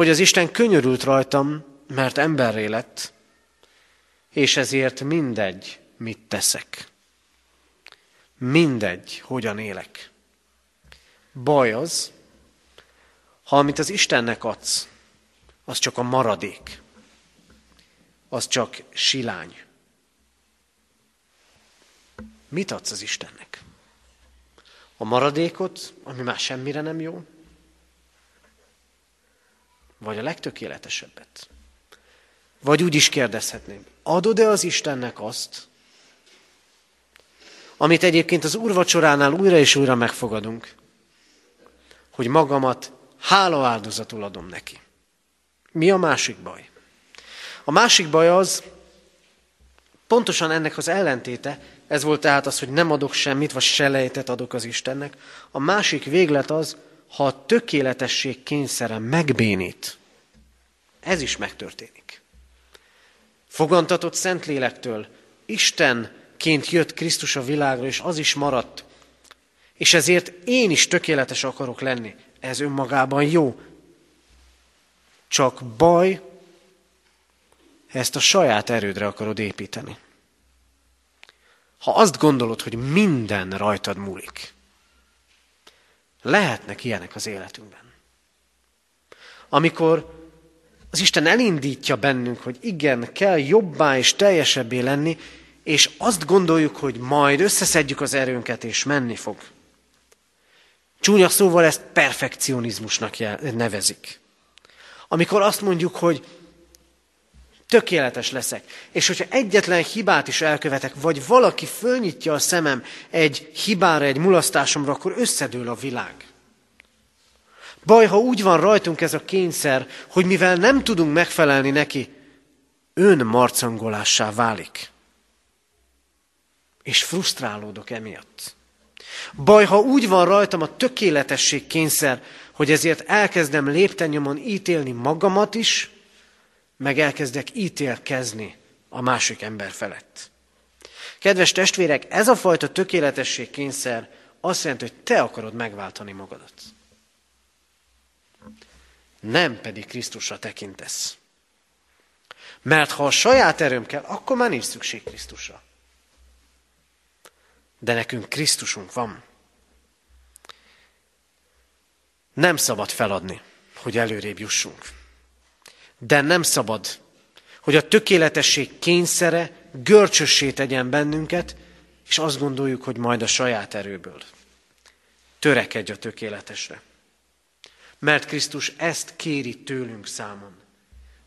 hogy az Isten könyörült rajtam, mert emberré lett, és ezért mindegy, mit teszek. Mindegy, hogyan élek. Baj az, ha amit az Istennek adsz, az csak a maradék, az csak silány. Mit adsz az Istennek? A maradékot, ami már semmire nem jó? Vagy a legtökéletesebbet? Vagy úgy is kérdezhetném, adod-e az Istennek azt, amit egyébként az úrvacsoránál újra és újra megfogadunk, hogy magamat hála áldozatul adom neki. Mi a másik baj? A másik baj az, pontosan ennek az ellentéte, ez volt tehát az, hogy nem adok semmit, vagy selejtet adok az Istennek. A másik véglet az, ha a tökéletesség kényszere megbénít. Ez is megtörténik. Fogantatott Szentlélektől Istenként jött Krisztus a világra, és az is maradt. És ezért én is tökéletes akarok lenni. Ez önmagában jó. Csak baj, ezt a saját erődre akarod építeni. Ha azt gondolod, hogy minden rajtad múlik, lehetnek ilyenek az életünkben. Amikor az Isten elindítja bennünk, hogy igen, kell jobbá és teljesebbé lenni, és azt gondoljuk, hogy majd összeszedjük az erőnket, és menni fog. Csúnya szóval ezt perfekcionizmusnak nevezik. Amikor azt mondjuk, hogy tökéletes leszek, és hogyha egyetlen hibát is elkövetek, vagy valaki fölnyitja a szemem egy hibára, egy mulasztásomra, akkor összedől a világ. Baj, ha úgy van rajtunk ez a kényszer, hogy mivel nem tudunk megfelelni neki, önmarcangolássá válik. És frusztrálódok emiatt. Baj, ha úgy van rajtam a tökéletesség kényszer, hogy ezért elkezdem léptennyomon ítélni magamat is, meg elkezdek ítélkezni a másik ember felett. Kedves testvérek, ez a fajta tökéletesség kényszer azt jelenti, hogy te akarod megváltani magadat. Nem pedig Krisztusra tekintesz. Mert ha a saját erőm kell, akkor már nincs szükség Krisztusra. De nekünk Krisztusunk van. Nem szabad feladni, hogy előrébb jussunk. De nem szabad, hogy a tökéletesség kényszere görcsössé tegyen bennünket, és azt gondoljuk, hogy majd a saját erőből. Törekedj a tökéletesre. Mert Krisztus ezt kéri tőlünk számon.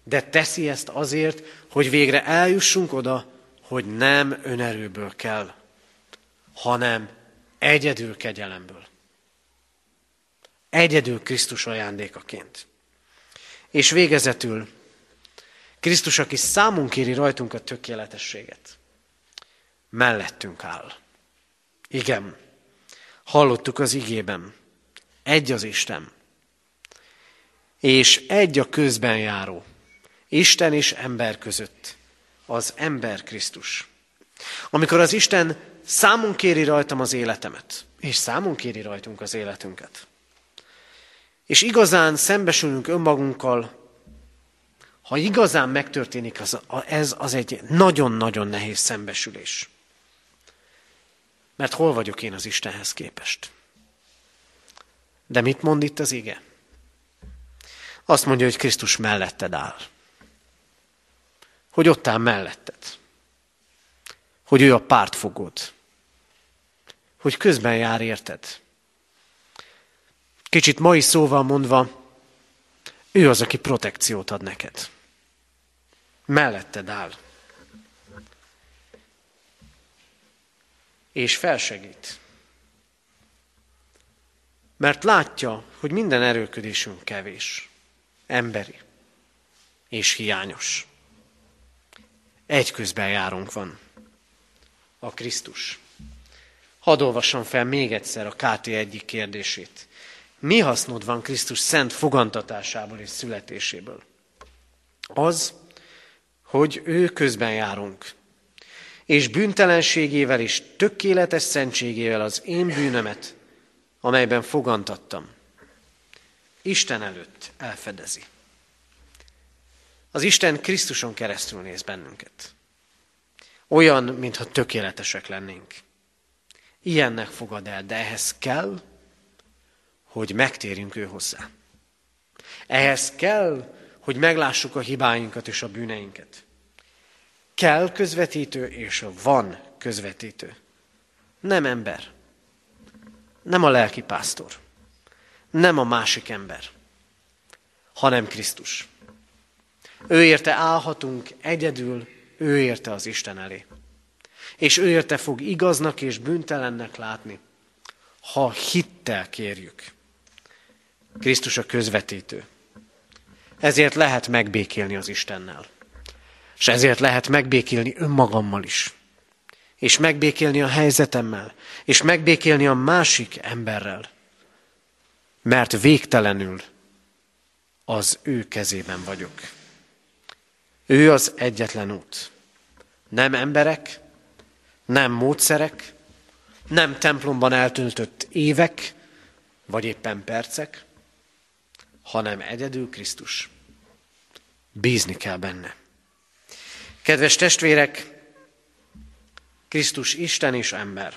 De teszi ezt azért, hogy végre eljussunk oda, hogy nem önerőből kell, hanem egyedül kegyelemből. Egyedül Krisztus ajándékaként. És végezetül Krisztus, aki számunk kéri rajtunk a tökéletességet, mellettünk áll. Igen, hallottuk az igében, egy az Isten, és egy a közben járó, Isten és ember között, az ember Krisztus. Amikor az Isten számunk kéri rajtam az életemet, és számunk kéri rajtunk az életünket, és igazán szembesülünk önmagunkkal, ha igazán megtörténik, az, ez az egy nagyon-nagyon nehéz szembesülés. Mert hol vagyok én az Istenhez képest? De mit mond itt az ige? Azt mondja, hogy Krisztus melletted áll. Hogy ott áll melletted. Hogy ő a pártfogód. hogy közben jár érted. Kicsit mai szóval mondva, ő az, aki protekciót ad neked. Melletted áll. És felsegít. Mert látja, hogy minden erőködésünk kevés, emberi és hiányos. Egy közben járunk van, a Krisztus. Hadd olvassam fel még egyszer a KT egyik kérdését. Mi hasznod van Krisztus szent fogantatásából és születéséből? Az, hogy ő közben járunk, és bűntelenségével és tökéletes szentségével az én bűnömet, amelyben fogantattam, Isten előtt elfedezi. Az Isten Krisztuson keresztül néz bennünket. Olyan, mintha tökéletesek lennénk. Ilyennek fogad el, de ehhez kell, hogy megtérjünk ő hozzá. Ehhez kell, hogy meglássuk a hibáinkat és a bűneinket. Kell közvetítő, és van közvetítő. Nem ember. Nem a lelki pásztor. Nem a másik ember. Hanem Krisztus. Ő érte állhatunk egyedül, ő érte az Isten elé. És ő érte fog igaznak és bűntelennek látni, ha hittel kérjük. Krisztus a közvetítő. Ezért lehet megbékélni az Istennel. És ezért lehet megbékélni önmagammal is. És megbékélni a helyzetemmel. És megbékélni a másik emberrel. Mert végtelenül az ő kezében vagyok. Ő az egyetlen út. Nem emberek, nem módszerek, nem templomban eltöltött évek, vagy éppen percek, hanem egyedül Krisztus. Bízni kell benne. Kedves testvérek, Krisztus Isten és ember.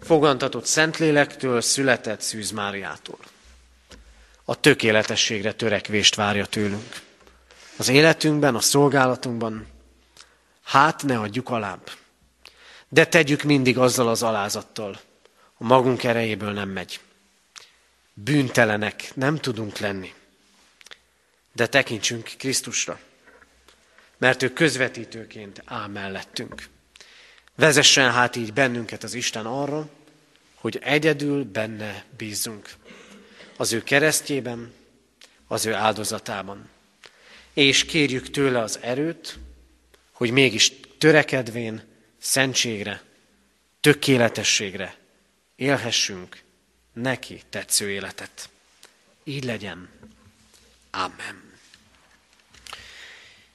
Fogantatott Szentlélektől, született Szűz Máriától. A tökéletességre törekvést várja tőlünk. Az életünkben, a szolgálatunkban, hát ne adjuk alább. De tegyük mindig azzal az alázattal, a magunk erejéből nem megy. Bűntelenek nem tudunk lenni. De tekintsünk Krisztusra, mert ő közvetítőként áll mellettünk. Vezessen hát így bennünket az Isten arra, hogy egyedül benne bízzunk. Az ő keresztjében, az ő áldozatában. És kérjük tőle az erőt, hogy mégis törekedvén szentségre, tökéletességre élhessünk neki tetsző életet. Így legyen. Amen.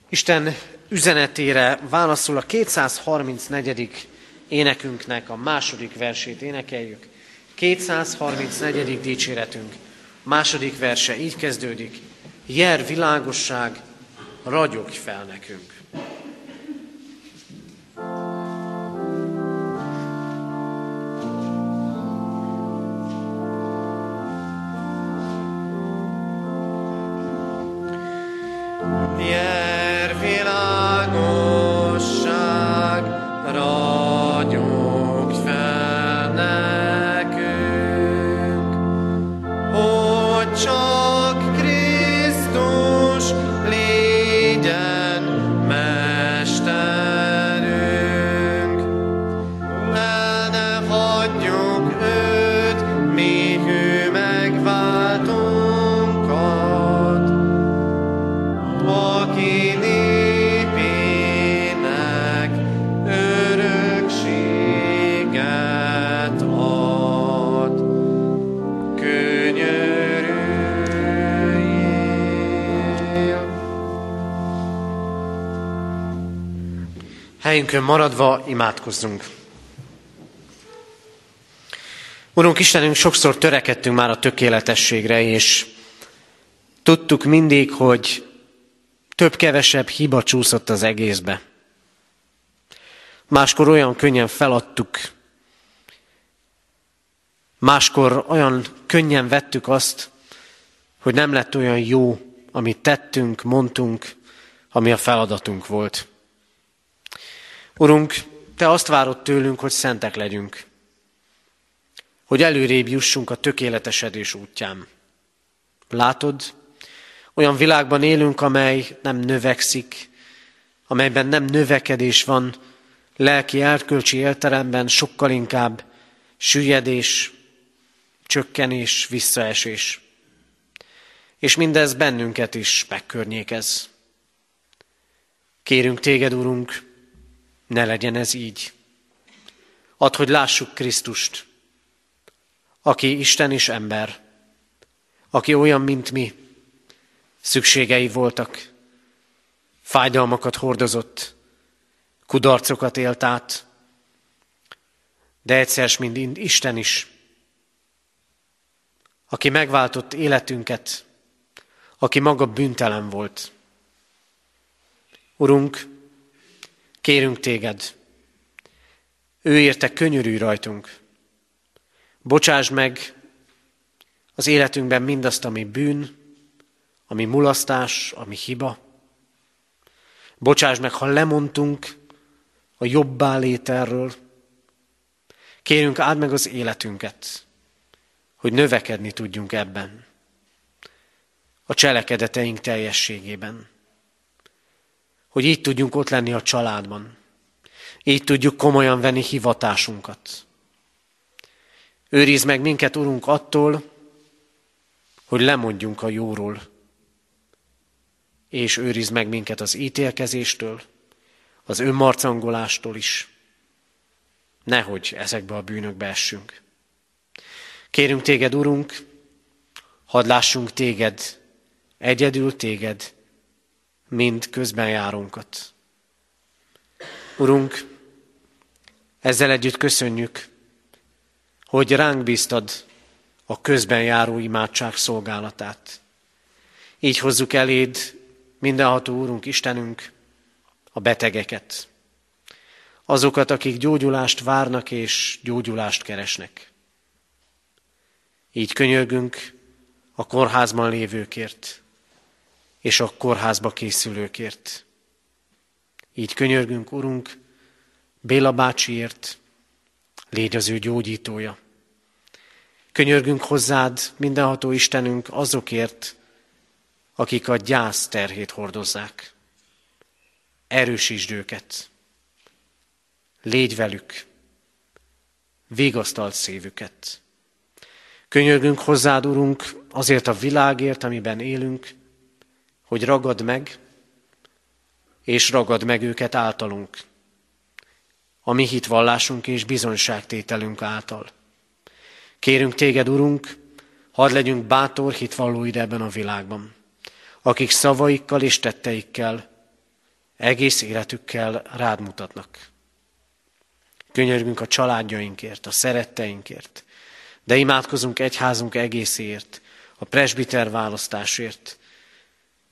Isten üzenetére válaszol a 234. énekünknek a második versét énekeljük. 234. dicséretünk második verse így kezdődik. Jer világosság, ragyogj fel nekünk. yeah. Helyünkön maradva imádkozzunk. Urunk Istenünk, sokszor törekedtünk már a tökéletességre, és tudtuk mindig, hogy több-kevesebb hiba csúszott az egészbe. Máskor olyan könnyen feladtuk, máskor olyan könnyen vettük azt, hogy nem lett olyan jó, amit tettünk, mondtunk, ami a feladatunk volt. Urunk, Te azt várod tőlünk, hogy szentek legyünk. hogy előrébb jussunk a tökéletesedés útján. Látod, olyan világban élünk, amely nem növekszik, amelyben nem növekedés van, lelki erkölcsi élteremben sokkal inkább süllyedés, csökkenés, visszaesés. És mindez bennünket is megkörnyékez. Kérünk téged, Urunk, ne legyen ez így. Add, hogy lássuk Krisztust, aki Isten és ember, aki olyan, mint mi, szükségei voltak, fájdalmakat hordozott, kudarcokat élt át, de egyszer, mint Isten is, aki megváltott életünket, aki maga bűntelen volt. Urunk, kérünk téged, ő érte könyörű rajtunk. Bocsáss meg az életünkben mindazt, ami bűn, ami mulasztás, ami hiba. Bocsáss meg, ha lemondtunk a jobbá léterről. Kérünk, áld meg az életünket, hogy növekedni tudjunk ebben, a cselekedeteink teljességében. Hogy így tudjunk ott lenni a családban. Így tudjuk komolyan venni hivatásunkat. Őriz meg minket, Urunk, attól, hogy lemondjunk a jóról, és őriz meg minket az ítélkezéstől, az önmarcangolástól is. Nehogy ezekbe a bűnökbe essünk. Kérünk téged, Urunk, hadd lássunk téged, egyedül téged, mind közben járunkat. Urunk, ezzel együtt köszönjük, hogy ránk bíztad a közben járó imádság szolgálatát. Így hozzuk eléd, mindenható Úrunk, Istenünk, a betegeket, azokat, akik gyógyulást várnak és gyógyulást keresnek. Így könyörgünk a kórházban lévőkért és a kórházba készülőkért. Így könyörgünk, Urunk, Béla bácsiért, légy az ő gyógyítója. Könyörgünk hozzád, mindenható Istenünk, azokért, akik a gyász terhét hordozzák. Erősítsd őket, légy velük, végasztalt szívüket. Könyörgünk hozzád, Urunk, azért a világért, amiben élünk, hogy ragad meg, és ragad meg őket általunk, a mi hitvallásunk és bizonyságtételünk által. Kérünk téged, Urunk, hadd legyünk bátor hitvallóid ebben a világban, akik szavaikkal és tetteikkel, egész életükkel rád mutatnak. Könyörgünk a családjainkért, a szeretteinkért, de imádkozunk egyházunk egészért, a presbiter választásért.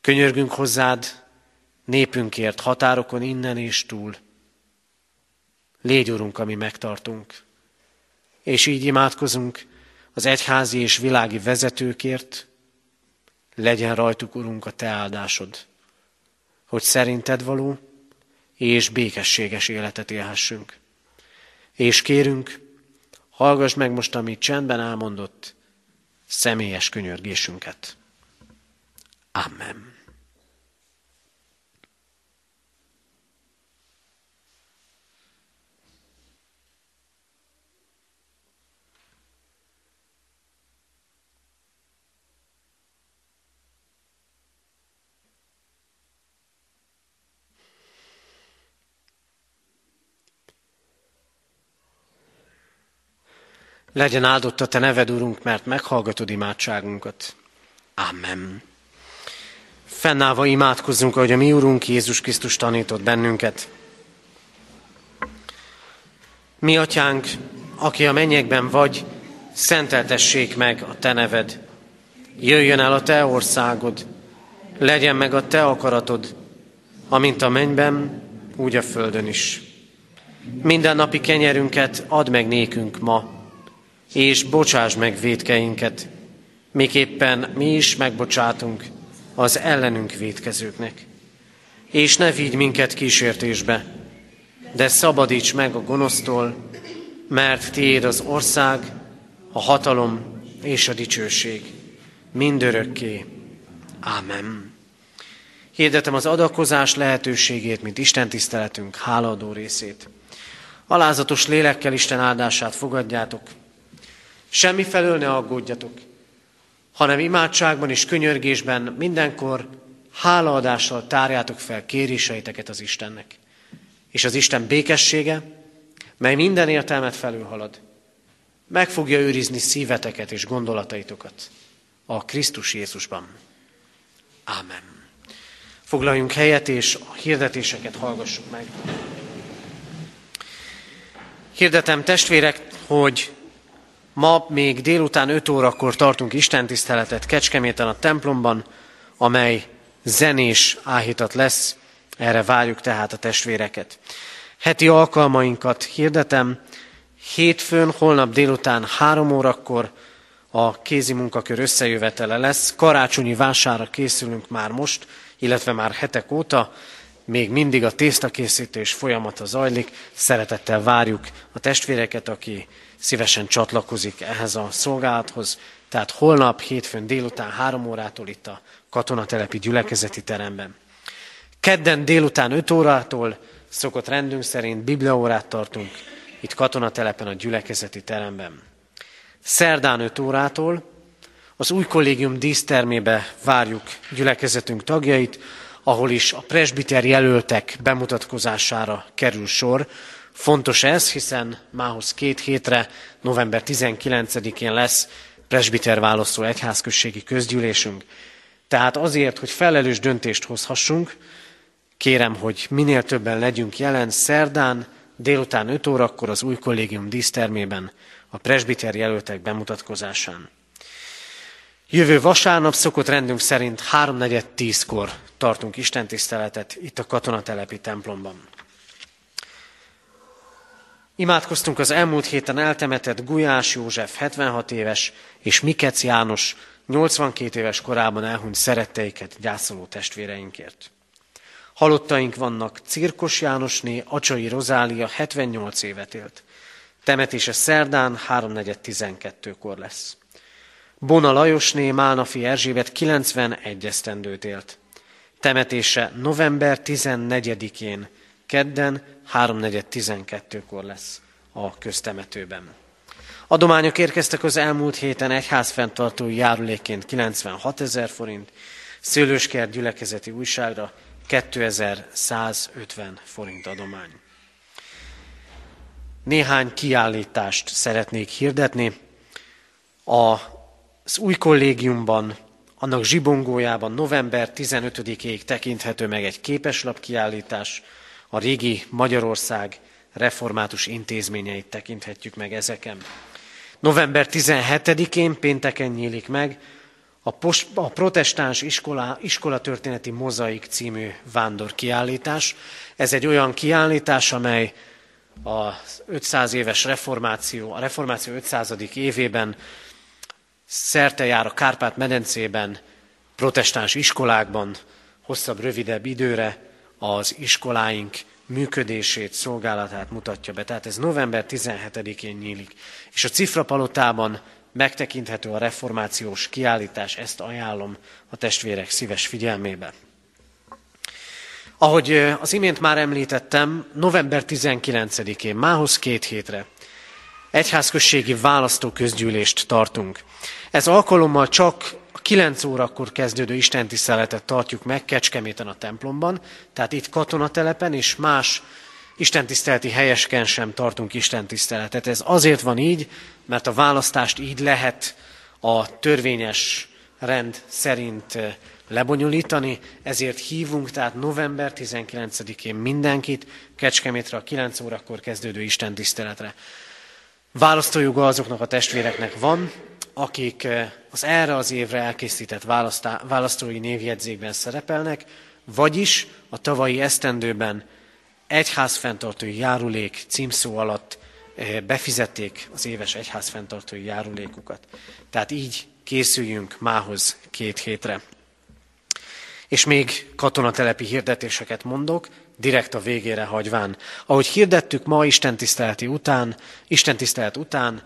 Könyörgünk hozzád népünkért, határokon innen és túl. Légy, Urunk, ami megtartunk. És így imádkozunk az egyházi és világi vezetőkért, legyen rajtuk, Urunk, a Te áldásod, hogy szerinted való és békességes életet élhessünk. És kérünk, hallgass meg most, amit csendben elmondott, személyes könyörgésünket. Amen. Legyen áldott a Te neved, Urunk, mert meghallgatod imádságunkat. Amen. Fennállva imádkozzunk, ahogy a mi Urunk Jézus Krisztus tanított bennünket. Mi, Atyánk, aki a mennyekben vagy, szenteltessék meg a Te neved. Jöjjön el a Te országod, legyen meg a Te akaratod, amint a mennyben, úgy a földön is. Minden napi kenyerünket add meg nékünk ma, és bocsáss meg védkeinket, miképpen mi is megbocsátunk az ellenünk védkezőknek. És ne vigy minket kísértésbe, de szabadíts meg a gonosztól, mert tiéd az ország, a hatalom és a dicsőség mindörökké. Ámen. Hirdetem az adakozás lehetőségét, mint Isten tiszteletünk hálaadó részét. Alázatos lélekkel Isten áldását fogadjátok. Semmi felől ne aggódjatok, hanem imádságban és könyörgésben mindenkor hálaadással tárjátok fel kéréseiteket az Istennek. És az Isten békessége, mely minden értelmet felülhalad, meg fogja őrizni szíveteket és gondolataitokat a Krisztus Jézusban. Ámen. Foglaljunk helyet, és a hirdetéseket hallgassuk meg. Hirdetem testvérek, hogy ma még délután 5 órakor tartunk istentiszteletet Kecskeméten a templomban, amely zenés áhítat lesz, erre várjuk tehát a testvéreket. Heti alkalmainkat hirdetem, hétfőn, holnap délután három órakor a kézi munkakör összejövetele lesz. Karácsonyi vására készülünk már most, illetve már hetek óta. Még mindig a tésztakészítés folyamata zajlik. Szeretettel várjuk a testvéreket, aki szívesen csatlakozik ehhez a szolgálathoz. Tehát holnap, hétfőn délután három órától itt a katonatelepi gyülekezeti teremben. Kedden délután 5 órától szokott rendünk szerint bibliaórát tartunk itt katonatelepen a gyülekezeti teremben. Szerdán 5 órától az új kollégium dísztermébe várjuk gyülekezetünk tagjait, ahol is a presbiter jelöltek bemutatkozására kerül sor. Fontos ez, hiszen mához két hétre, november 19-én lesz presbiter választó egyházközségi közgyűlésünk. Tehát azért, hogy felelős döntést hozhassunk, kérem, hogy minél többen legyünk jelen szerdán, délután 5 órakor az új kollégium dísztermében a presbiter jelöltek bemutatkozásán. Jövő vasárnap szokott rendünk szerint 3.4.10-kor tartunk istentiszteletet itt a katonatelepi templomban. Imádkoztunk az elmúlt héten eltemetett Gulyás József 76 éves és Mikec János 82 éves korában elhunyt szeretteiket gyászoló testvéreinkért. Halottaink vannak Cirkos Jánosné, Acsai Rozália 78 évet élt. Temetése szerdán 3.4.12-kor lesz. Bona Lajosné, Málnafi Erzsébet 91 esztendőt élt. Temetése november 14-én, kedden 3.4.12-kor lesz a köztemetőben. Adományok érkeztek az elmúlt héten egyházfenntartói járulékként 96 ezer forint, Szőlőskert gyülekezeti újságra 2150 forint adomány. Néhány kiállítást szeretnék hirdetni. Az új kollégiumban, annak zsibongójában november 15-ig tekinthető meg egy képeslap kiállítás, a régi Magyarország református intézményeit tekinthetjük meg ezeken. November 17-én pénteken nyílik meg a, pos, a protestáns iskola, iskolatörténeti mozaik című vándor kiállítás. Ez egy olyan kiállítás, amely a 500 éves reformáció, a reformáció 500. évében szerte jár a Kárpát-medencében, protestáns iskolákban, hosszabb, rövidebb időre az iskoláink működését, szolgálatát mutatja be. Tehát ez november 17-én nyílik. És a Cifrapalotában megtekinthető a reformációs kiállítás, ezt ajánlom a testvérek szíves figyelmébe. Ahogy az imént már említettem, november 19-én, mához két hétre, egyházközségi választóközgyűlést tartunk. Ez alkalommal csak a 9 órakor kezdődő istentiszteletet tartjuk meg Kecskeméten a templomban, tehát itt katonatelepen és más istentiszteleti helyesken sem tartunk istentiszteletet. Ez azért van így, mert a választást így lehet a törvényes rend szerint lebonyolítani, ezért hívunk tehát november 19-én mindenkit Kecskemétre a 9 órakor kezdődő istentiszteletre. Választójoga azoknak a testvéreknek van, akik az erre az évre elkészített választói névjegyzékben szerepelnek, vagyis a tavalyi esztendőben egyházfenntartói járulék címszó alatt eh, befizették az éves egyházfenntartói járulékukat. Tehát így készüljünk mához két hétre. És még katonatelepi hirdetéseket mondok, direkt a végére hagyván. Ahogy hirdettük ma Isten tiszteleti után, Isten tisztelet után,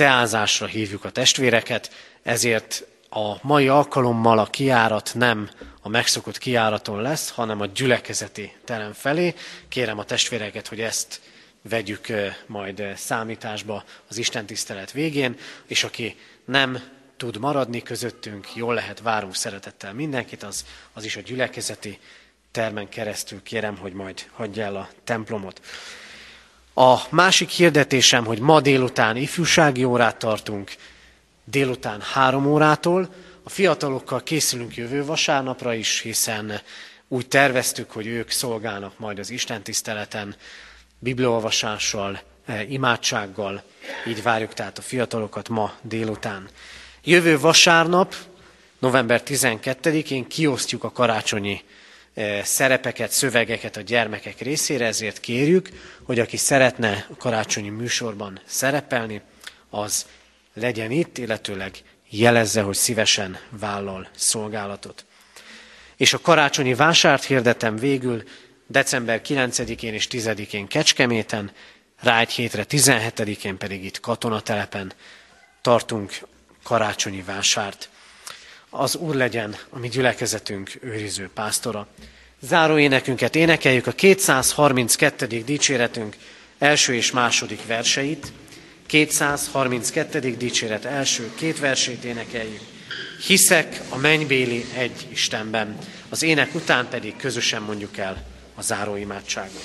teázásra hívjuk a testvéreket, ezért a mai alkalommal a kiárat nem a megszokott kiáraton lesz, hanem a gyülekezeti terem felé. Kérem a testvéreket, hogy ezt vegyük majd számításba az Isten tisztelet végén, és aki nem tud maradni közöttünk, jól lehet, várunk szeretettel mindenkit, az, az is a gyülekezeti termen keresztül kérem, hogy majd hagyja el a templomot. A másik hirdetésem, hogy ma délután ifjúsági órát tartunk, délután három órától. A fiatalokkal készülünk jövő vasárnapra is, hiszen úgy terveztük, hogy ők szolgálnak majd az Isten tiszteleten, bibliolvasással, eh, imádsággal. Így várjuk tehát a fiatalokat ma délután. Jövő vasárnap, november 12-én kiosztjuk a karácsonyi szerepeket, szövegeket a gyermekek részére, ezért kérjük, hogy aki szeretne a karácsonyi műsorban szerepelni, az legyen itt, illetőleg jelezze, hogy szívesen vállal szolgálatot. És a karácsonyi vásárt hirdetem végül december 9-én és 10-én Kecskeméten, rá egy hétre 17-én pedig itt katonatelepen tartunk karácsonyi vásárt. Az Úr legyen a mi gyülekezetünk őriző pásztora. Záró énekünket énekeljük a 232. dicséretünk első és második verseit. 232. dicséret első két versét énekeljük. Hiszek a mennybéli egy Istenben. Az ének után pedig közösen mondjuk el a záróimádságot.